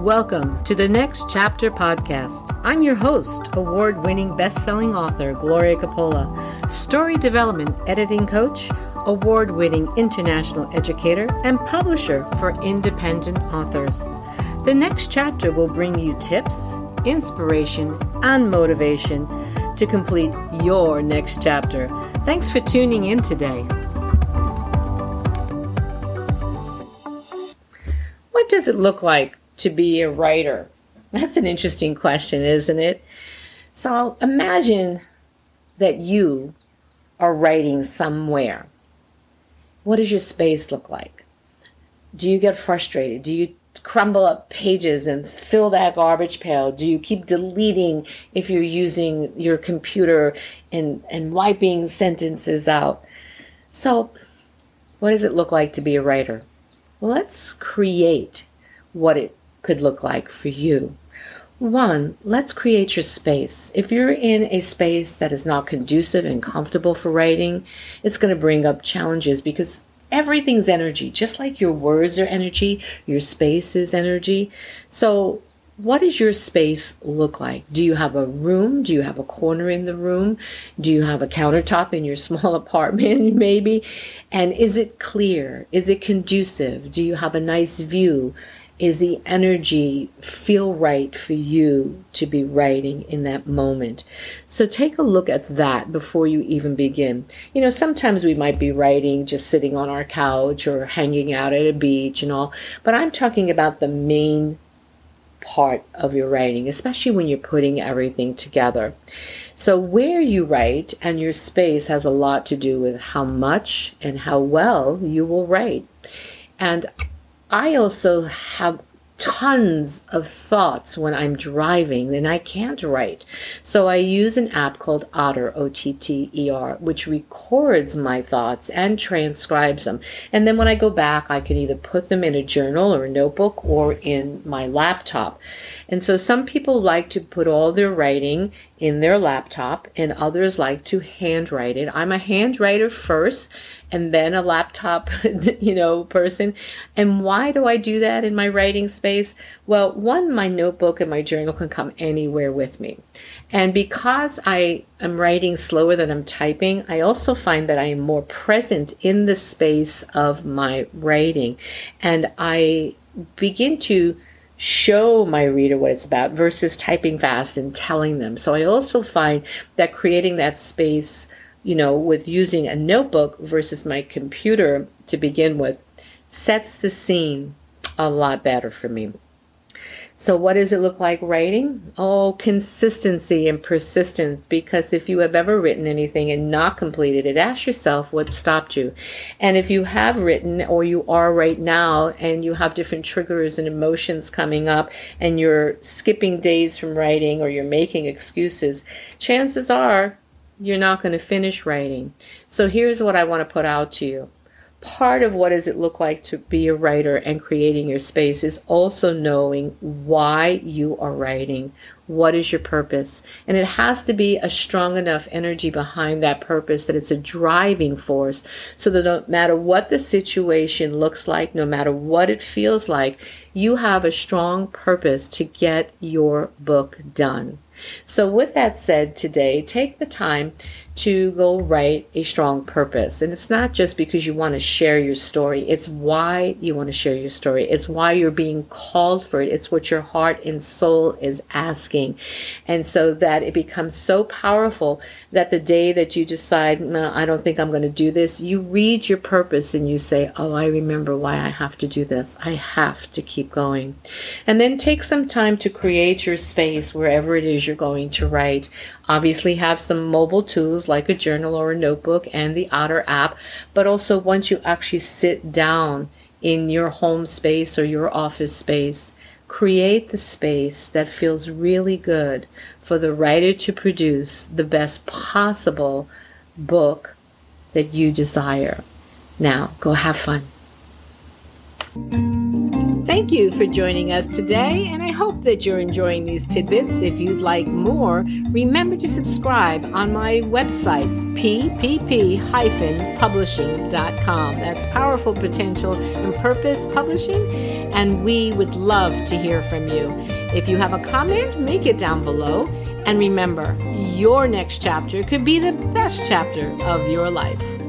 Welcome to the Next Chapter podcast. I'm your host, award winning best selling author Gloria Coppola, story development editing coach, award winning international educator, and publisher for independent authors. The next chapter will bring you tips, inspiration, and motivation to complete your next chapter. Thanks for tuning in today. What does it look like to be a writer? That's an interesting question, isn't it? So imagine that you are writing somewhere. What does your space look like? Do you get frustrated? Do you crumble up pages and fill that garbage pail? Do you keep deleting if you're using your computer and, and wiping sentences out? So, what does it look like to be a writer? Well, let's create what it could look like for you. One, let's create your space. If you're in a space that is not conducive and comfortable for writing, it's going to bring up challenges because everything's energy. Just like your words are energy, your space is energy. So, what does your space look like? Do you have a room? Do you have a corner in the room? Do you have a countertop in your small apartment, maybe? And is it clear? Is it conducive? Do you have a nice view? Is the energy feel right for you to be writing in that moment? So take a look at that before you even begin. You know, sometimes we might be writing just sitting on our couch or hanging out at a beach and all, but I'm talking about the main part of your writing, especially when you're putting everything together. So, where you write and your space has a lot to do with how much and how well you will write. And I also have tons of thoughts when I'm driving and I can't write. So I use an app called Otter, O T T E R, which records my thoughts and transcribes them. And then when I go back, I can either put them in a journal or a notebook or in my laptop. And so some people like to put all their writing in their laptop and others like to handwrite it. I'm a handwriter first and then a laptop, you know, person. And why do I do that in my writing space? Well, one, my notebook and my journal can come anywhere with me. And because I am writing slower than I'm typing, I also find that I am more present in the space of my writing. And I begin to show my reader what it's about versus typing fast and telling them. So I also find that creating that space, you know, with using a notebook versus my computer to begin with sets the scene a lot better for me. So, what does it look like writing? Oh, consistency and persistence. Because if you have ever written anything and not completed it, ask yourself what stopped you. And if you have written, or you are right now, and you have different triggers and emotions coming up, and you're skipping days from writing, or you're making excuses, chances are you're not going to finish writing. So, here's what I want to put out to you part of what does it look like to be a writer and creating your space is also knowing why you are writing what is your purpose. And it has to be a strong enough energy behind that purpose that it's a driving force so that no matter what the situation looks like no matter what it feels like you have a strong purpose to get your book done. So, with that said, today, take the time to go write a strong purpose. And it's not just because you want to share your story, it's why you want to share your story. It's why you're being called for it. It's what your heart and soul is asking. And so that it becomes so powerful that the day that you decide, no, I don't think I'm going to do this, you read your purpose and you say, Oh, I remember why I have to do this. I have to keep going. And then take some time to create your space wherever it is you're going to write. Obviously, have some mobile tools like a journal or a notebook and the Otter app, but also once you actually sit down in your home space or your office space, create the space that feels really good for the writer to produce the best possible book that you desire. Now, go have fun. Thank you for joining us today, and I hope that you're enjoying these tidbits. If you'd like more, remember to subscribe on my website, ppp-publishing.com. That's Powerful Potential and Purpose Publishing. and we would love to hear from you. If you have a comment, make it down below. And remember, your next chapter could be the best chapter of your life.